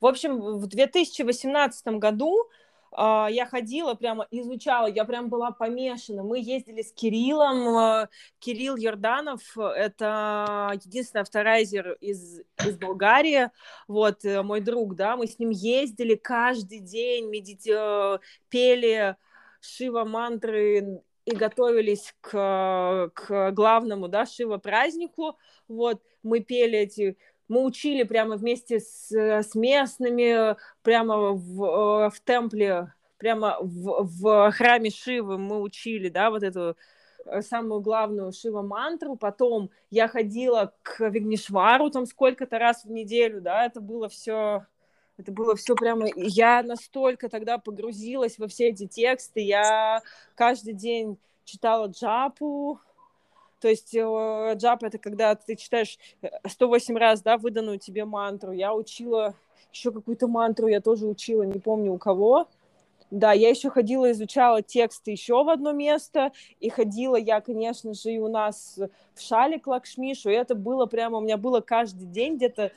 В общем, в 2018 году я ходила, прямо изучала, я прям была помешана. Мы ездили с Кириллом, uh, Кирилл Йорданов, это единственный авторайзер из, из Болгарии, вот, э, мой друг, да, мы с ним ездили каждый день, медити... Э, пели шива-мантры и готовились к, к главному, да, шива-празднику, вот, мы пели эти мы учили прямо вместе с, с местными, прямо в, э, в темпле, прямо в, в храме Шивы мы учили, да, вот эту э, самую главную Шива-мантру, потом я ходила к Вигнишвару там сколько-то раз в неделю, да, это было все это было все прямо... Я настолько тогда погрузилась во все эти тексты, я каждый день читала джапу, то есть э, джап это когда ты читаешь 108 э, раз, да, выданную тебе мантру. Я учила еще какую-то мантру, я тоже учила, не помню у кого. Да, я еще ходила, изучала тексты еще в одно место, и ходила я, конечно же, и у нас в шале к Лакшмишу, и это было прямо, у меня было каждый день где-то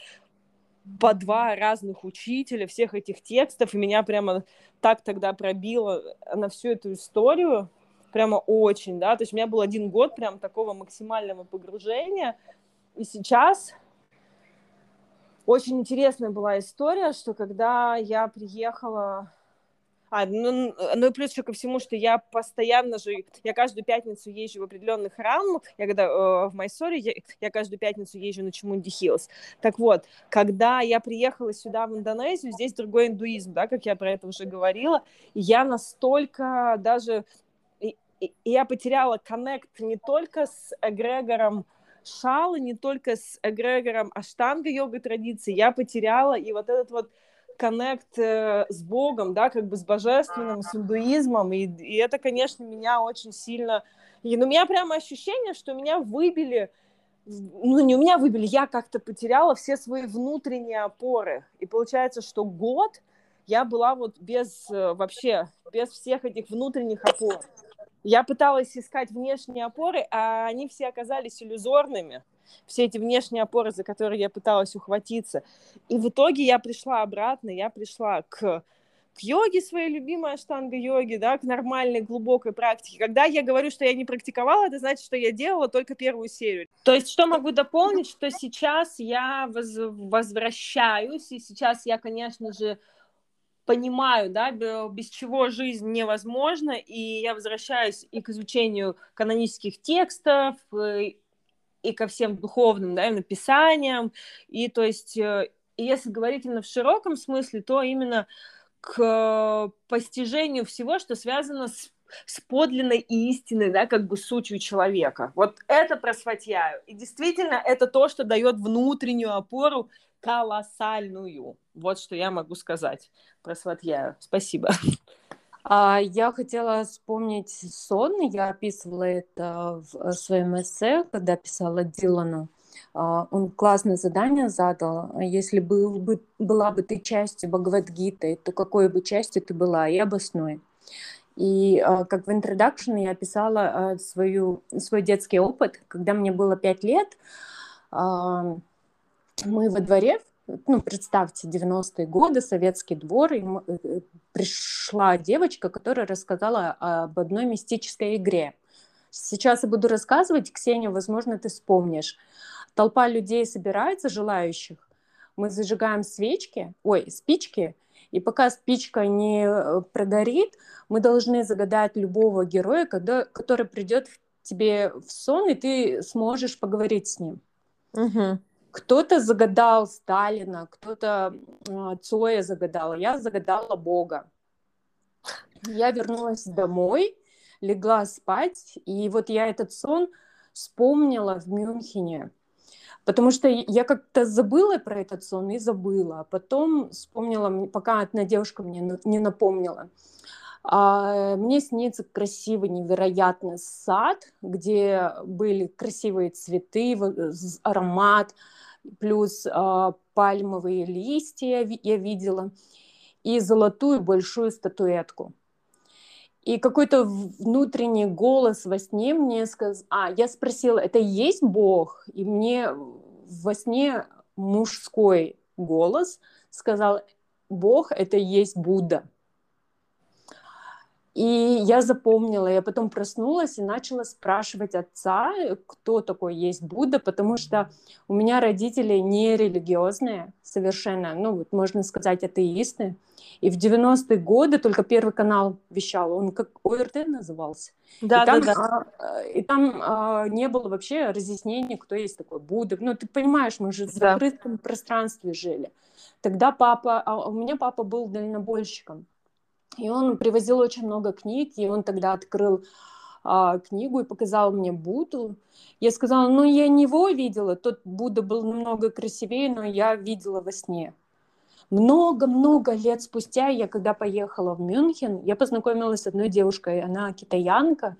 по два разных учителя всех этих текстов, и меня прямо так тогда пробило на всю эту историю, прямо очень, да, то есть у меня был один год прям такого максимального погружения, и сейчас очень интересная была история, что когда я приехала а, ну, ну и плюс еще ко всему, что я постоянно же, я каждую пятницу езжу в определенный храм, я когда э, в Майсоре, я, я каждую пятницу езжу на Chamundi Hills. Так вот, когда я приехала сюда, в Индонезию, здесь другой индуизм, да, как я про это уже говорила, я настолько даже и, я потеряла connect не только с эгрегором шалы, не только с эгрегором аштанга йога традиции, я потеряла и вот этот вот коннект э, с Богом, да, как бы с божественным, с индуизмом, и, и это, конечно, меня очень сильно... И, ну, у меня прямо ощущение, что меня выбили, ну, не у меня выбили, я как-то потеряла все свои внутренние опоры. И получается, что год я была вот без э, вообще, без всех этих внутренних опор. Я пыталась искать внешние опоры, а они все оказались иллюзорными. Все эти внешние опоры, за которые я пыталась ухватиться. И в итоге я пришла обратно, я пришла к, к йоге своей любимой аштанга-йоги, да, к нормальной глубокой практике. Когда я говорю, что я не практиковала, это значит, что я делала только первую серию. То есть, что могу дополнить, что сейчас я воз возвращаюсь, и сейчас я, конечно же, понимаю, да, без чего жизнь невозможна, и я возвращаюсь и к изучению канонических текстов, и ко всем духовным, да, и написаниям, и то есть, э, если говорить именно в широком смысле, то именно к постижению всего, что связано с с подлинной истиной, да, как бы сутью человека. Вот это просватьяю. И действительно, это то, что дает внутреннюю опору колоссальную. Вот что я могу сказать про сватьяю. Спасибо. А, я хотела вспомнить сон. Я описывала это в своем эссе, когда писала Дилану. А, он классное задание задал. Если был бы, была бы ты частью Бхагавадгиты, то какой бы частью ты была, и обоснуй. И а, как в introduction я описала свою, свой детский опыт, когда мне было пять лет, мы во дворе, ну, представьте, 90-е годы, советский двор, и э, э, пришла девочка, которая рассказала об одной мистической игре. Сейчас я буду рассказывать, Ксения, возможно, ты вспомнишь толпа людей собирается, желающих, мы зажигаем свечки, ой, спички, и пока спичка не э, прогорит, мы должны загадать любого героя, когда, который придет тебе в сон, и ты сможешь поговорить с ним. Угу. Кто-то загадал Сталина, кто-то э, Цоя загадала, я загадала Бога. Я вернулась домой, легла спать, и вот я этот сон вспомнила в Мюнхене. Потому что я как-то забыла про этот сон и забыла. А потом вспомнила, пока одна девушка мне не напомнила. А, мне снится красивый, невероятный сад, где были красивые цветы, аромат, плюс а, пальмовые листья я видела, и золотую большую статуэтку. И какой-то внутренний голос во сне мне сказал, а, я спросила, это есть Бог? И мне во сне мужской голос сказал, Бог — это есть Будда. И я запомнила, я потом проснулась и начала спрашивать отца, кто такой есть Будда, потому что у меня родители не религиозные совершенно, ну вот можно сказать атеисты. И в 90-е годы только Первый канал вещал, он как ОРТ назывался. Да, и там, да, да. А, и там а, не было вообще разъяснений, кто есть такой Будда. Ну, ты понимаешь, мы же в закрытом да. пространстве жили. Тогда папа, а у меня папа был дальнобойщиком. И он привозил очень много книг, и он тогда открыл а, книгу и показал мне Будду. Я сказала, ну, я не его видела, тот Будда был намного красивее, но я видела во сне. Много-много лет спустя, я когда поехала в Мюнхен, я познакомилась с одной девушкой, она китаянка,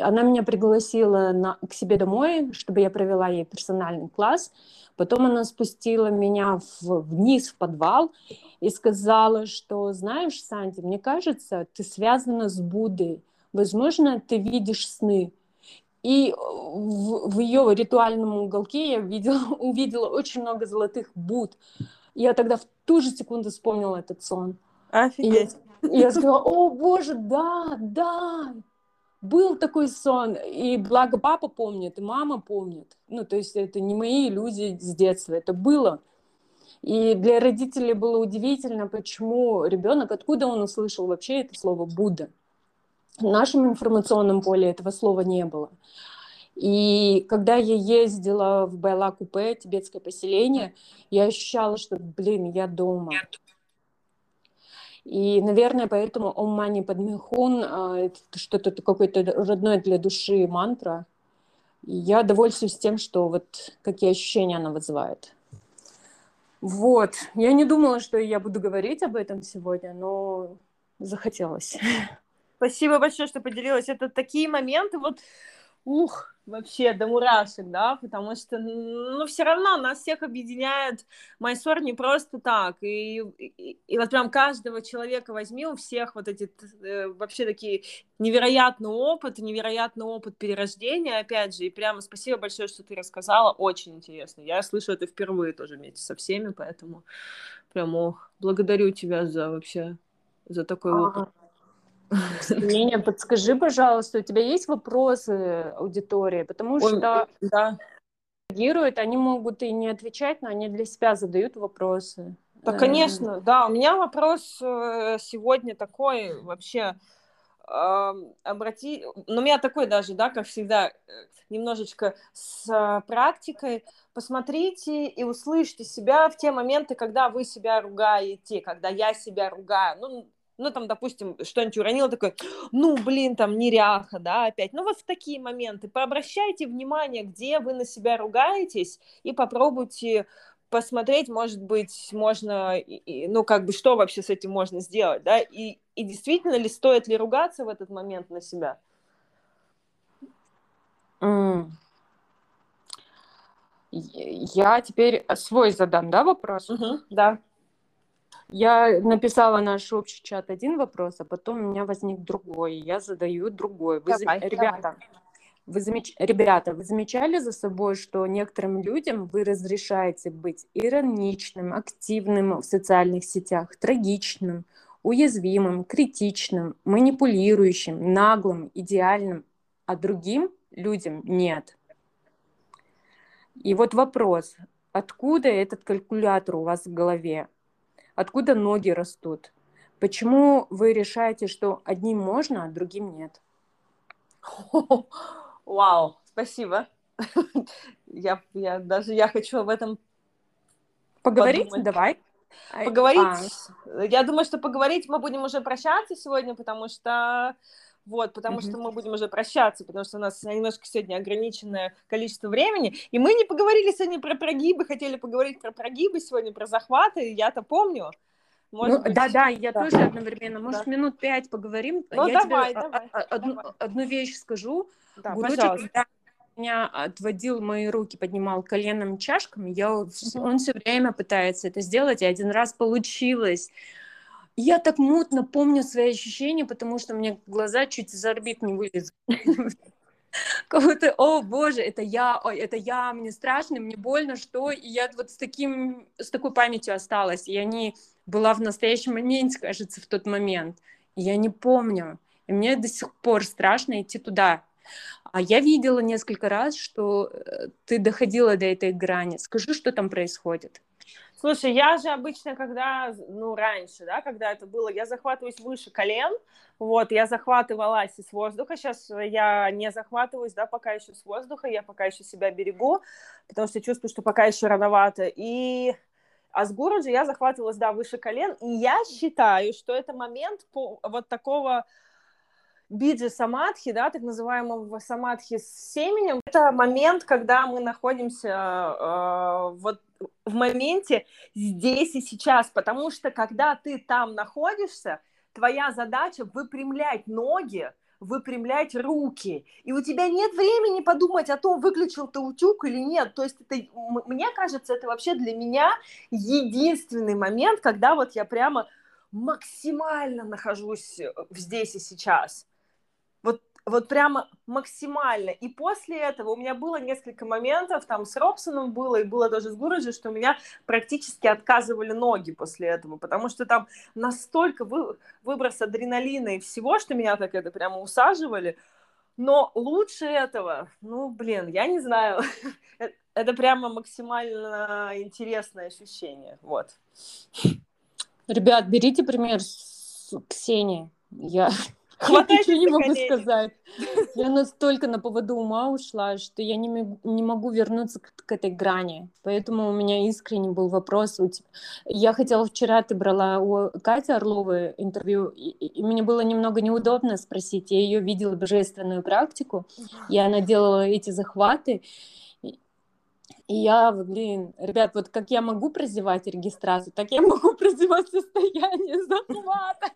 она меня пригласила на, к себе домой, чтобы я провела ей персональный класс. Потом она спустила меня в, вниз в подвал и сказала, что, знаешь, Санти, мне кажется, ты связана с Буддой. Возможно, ты видишь сны. И в, в ее ритуальном уголке я видела, *laughs* увидела очень много золотых Буд. Я тогда в ту же секунду вспомнила этот сон. Офигеть. И я, я сказала, о боже, да, да, был такой сон, и благо папа помнит, и мама помнит. Ну, то есть это не мои иллюзии с детства, это было. И для родителей было удивительно, почему ребенок, откуда он услышал вообще это слово Будда. В нашем информационном поле этого слова не было. И когда я ездила в Байла-Купе, тибетское поселение, я ощущала, что, блин, я дома. И, наверное, поэтому Ом Мани Падмехун а, что-то какое-то родное для души мантра. И я довольствуюсь тем, что вот какие ощущения она вызывает. Вот. Я не думала, что я буду говорить об этом сегодня, но захотелось. Спасибо большое, что поделилась. Это такие моменты, вот, ух, вообще до мурашек, да, потому что, ну, все равно нас всех объединяет Майсор не просто так, и, и, и вот прям каждого человека возьми, у всех вот эти э, вообще такие невероятный опыт, невероятный опыт перерождения, опять же, и прямо спасибо большое, что ты рассказала, очень интересно, я слышу это впервые тоже вместе со всеми, поэтому прямо благодарю тебя за вообще за такой опыт. Леня, подскажи, пожалуйста, у тебя есть вопросы аудитории? Потому что да. реагируют, они могут и не отвечать, но они для себя задают вопросы. Да, конечно, да. У меня вопрос э, сегодня такой вообще обрати, ну, у меня такой даже, да, как всегда, э, немножечко с а, практикой, посмотрите и услышьте себя в те моменты, когда вы себя ругаете, когда я себя ругаю, ну, ну, там, допустим, что-нибудь уронила, такой, ну, блин, там, неряха, да, опять. Ну, вот в такие моменты пообращайте внимание, где вы на себя ругаетесь, и попробуйте посмотреть, может быть, можно, ну, как бы, что вообще с этим можно сделать, да, и, и действительно ли стоит ли ругаться в этот момент на себя? Mm. Я теперь свой задам, да, вопрос? Uh-huh, да. Я написала наш общий чат один вопрос, а потом у меня возник другой. Я задаю другой. Вы давай, за... Ребята, давай. Вы замеч... Ребята, вы замечали за собой, что некоторым людям вы разрешаете быть ироничным, активным в социальных сетях, трагичным, уязвимым, критичным, манипулирующим, наглым, идеальным, а другим людям нет. И вот вопрос, откуда этот калькулятор у вас в голове? Откуда ноги растут? Почему вы решаете, что одним можно, а другим нет? *laughs* Вау, спасибо. *laughs* Я, я даже я хочу об этом поговорить. Подумать. Давай. Поговорить. А. Я думаю, что поговорить мы будем уже прощаться сегодня, потому что вот, потому mm-hmm. что мы будем уже прощаться, потому что у нас немножко сегодня ограниченное количество времени, и мы не поговорили сегодня про прогибы, хотели поговорить про прогибы сегодня, про захваты, я-то помню. Может ну, быть, да, да, я да. тоже одновременно. Может, да. минут пять поговорим. Ну, я давай, тебе давай, одну, давай. одну вещь скажу. Да, Гурочек, когда меня отводил мои руки, поднимал коленом чашками, я, uh-huh. он все время пытается это сделать, и один раз получилось. Я так мутно помню свои ощущения, потому что мне глаза чуть из орбит не вылезли. *laughs* Как будто, о боже, это я, ой, это я, мне страшно, мне больно, что? И я вот с, таким, с такой памятью осталась. Я не была в настоящем моменте, кажется, в тот момент. Я не помню. И мне до сих пор страшно идти туда. А я видела несколько раз, что э, ты доходила до этой грани. Скажи, что там происходит. Слушай, я же обычно, когда, ну, раньше, да, когда это было, я захватываюсь выше колен, вот, я захватывалась из воздуха, сейчас я не захватываюсь, да, пока еще с воздуха, я пока еще себя берегу, потому что чувствую, что пока еще рановато, и а с города я захватывалась, да, выше колен, и я считаю, что это момент по, вот такого биджи самадхи, да, так называемого самадхи с семенем, это момент, когда мы находимся э, вот в моменте здесь и сейчас, потому что когда ты там находишься, твоя задача выпрямлять ноги, выпрямлять руки, и у тебя нет времени подумать о том, выключил ты утюг или нет. То есть это, мне кажется, это вообще для меня единственный момент, когда вот я прямо максимально нахожусь здесь и сейчас вот прямо максимально. И после этого у меня было несколько моментов, там с Робсоном было, и было даже с Гураджи, что у меня практически отказывали ноги после этого, потому что там настолько вы, выброс адреналина и всего, что меня так это прямо усаживали. Но лучше этого, ну, блин, я не знаю. *laughs* Э, это прямо максимально интересное ощущение, вот. Ребят, берите пример с Ксении. Я Хватайся я ничего не могу сказать. Я настолько на поводу ума ушла, что я не, не могу вернуться к, к этой грани. Поэтому у меня искренне был вопрос. У тебя... Я хотела вчера, ты брала у Кати Орловой интервью, и, и мне было немного неудобно спросить. Я ее видела божественную практику, и она делала эти захваты. И я, блин, ребят, вот как я могу прозевать регистрацию, так я *laughs* могу прозевать состояние захвата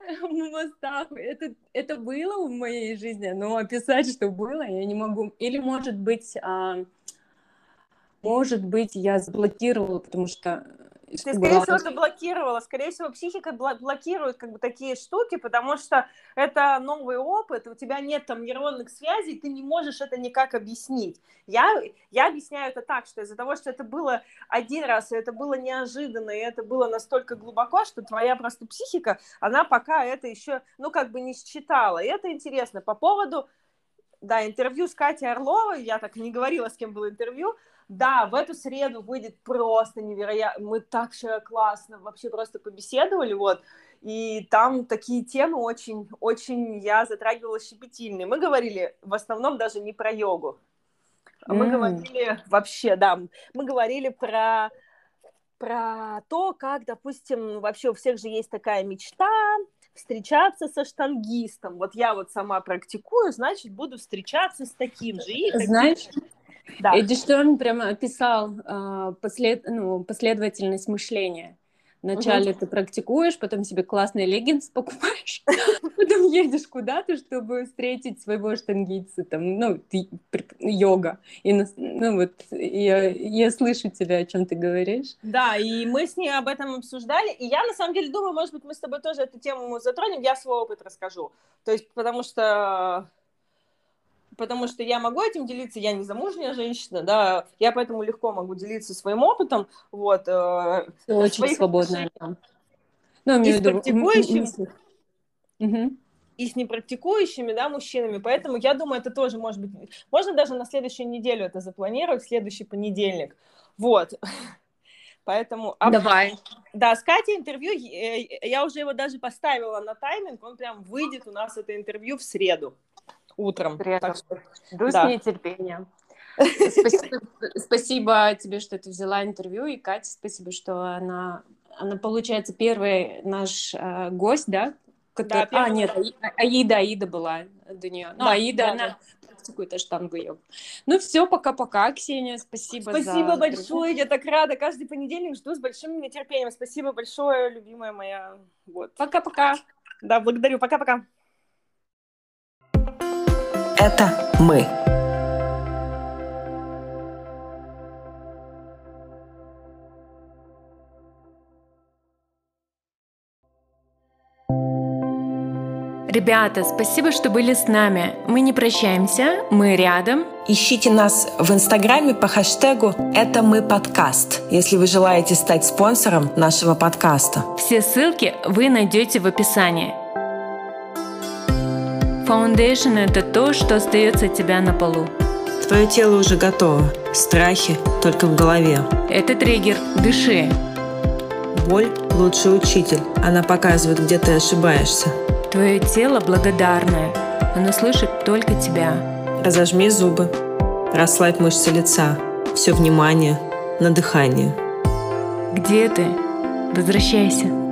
*laughs* на мостах. Это, это было в моей жизни, но описать, что было, я не могу. Или, может быть, а, может быть, я заблокировала, потому что Ты, скорее всего, это блокировала. Скорее всего, психика блокирует как бы такие штуки, потому что это новый опыт, у тебя нет там нейронных связей, ты не можешь это никак объяснить. Я, я объясняю это так, что из-за того, что это было один раз, и это было неожиданно, и это было настолько глубоко, что твоя просто психика, она пока это еще, ну, как бы не считала. И это интересно. По поводу, да, интервью с Катей Орловой, я так не говорила, с кем было интервью, да, в эту среду выйдет просто невероятно. Мы так все классно вообще просто побеседовали, вот. И там такие темы очень, очень я затрагивала щепетильные. Мы говорили в основном даже не про йогу. Mm. Мы говорили вообще, да, мы говорили про про то, как, допустим, вообще у всех же есть такая мечта встречаться со штангистом. Вот я вот сама практикую, значит, буду встречаться с таким же. И Знаешь, да. Эдди Шторм прямо описал э, послед, ну, последовательность мышления. Вначале угу. ты практикуешь, потом себе классный леггинс покупаешь, *laughs* потом едешь куда-то, чтобы встретить своего штангийца, там, ну, йога. И, ну, вот, я, я слышу тебя, о чем ты говоришь. Да, и мы с ней об этом обсуждали, и я, на самом деле, думаю, может быть, мы с тобой тоже эту тему затронем, я свой опыт расскажу. То есть, потому что потому что я могу этим делиться, я не замужняя женщина, да, я поэтому легко могу делиться своим опытом, вот. Э, очень свободно. Ну, и с практикующими, угу. и с непрактикующими, да, мужчинами, поэтому я думаю, это тоже может быть, можно даже на следующую неделю это запланировать, следующий понедельник, вот. *laughs* Поэтому... Давай. Да, с Катей интервью, я уже его даже поставила на тайминг, он прям выйдет у нас это интервью в среду утром. Так что, Жду да. с нетерпением. *laughs* Спасибо, спасибо тебе, что ты взяла интервью, и Катя, спасибо, что она, она получается, первый наш э, гость, да? Который... Да, а, нет, Аида, Аида была до нее. Ну, да, Аида, да, она да. практикует аштангу йогу. Ну все, пока-пока, Ксения, спасибо Спасибо за... большое, я так рада. Каждый понедельник жду с большим нетерпением. Спасибо большое, любимая моя. Вот. Пока-пока. Да, благодарю. Пока-пока. Это мы. Ребята, спасибо, что были с нами. Мы не прощаемся, мы рядом. Ищите нас в Инстаграме по хэштегу «Это мы подкаст», если вы желаете стать спонсором нашего подкаста. Все ссылки вы найдете в описании. Foundation – это то, что остается от тебя на полу. Твое тело уже готово. Страхи только в голове. Это триггер. Дыши. Боль – лучший учитель. Она показывает, где ты ошибаешься. Твое тело благодарное. Оно слышит только тебя. Разожми зубы. Расслабь мышцы лица. Все внимание на дыхание. Где ты? Возвращайся.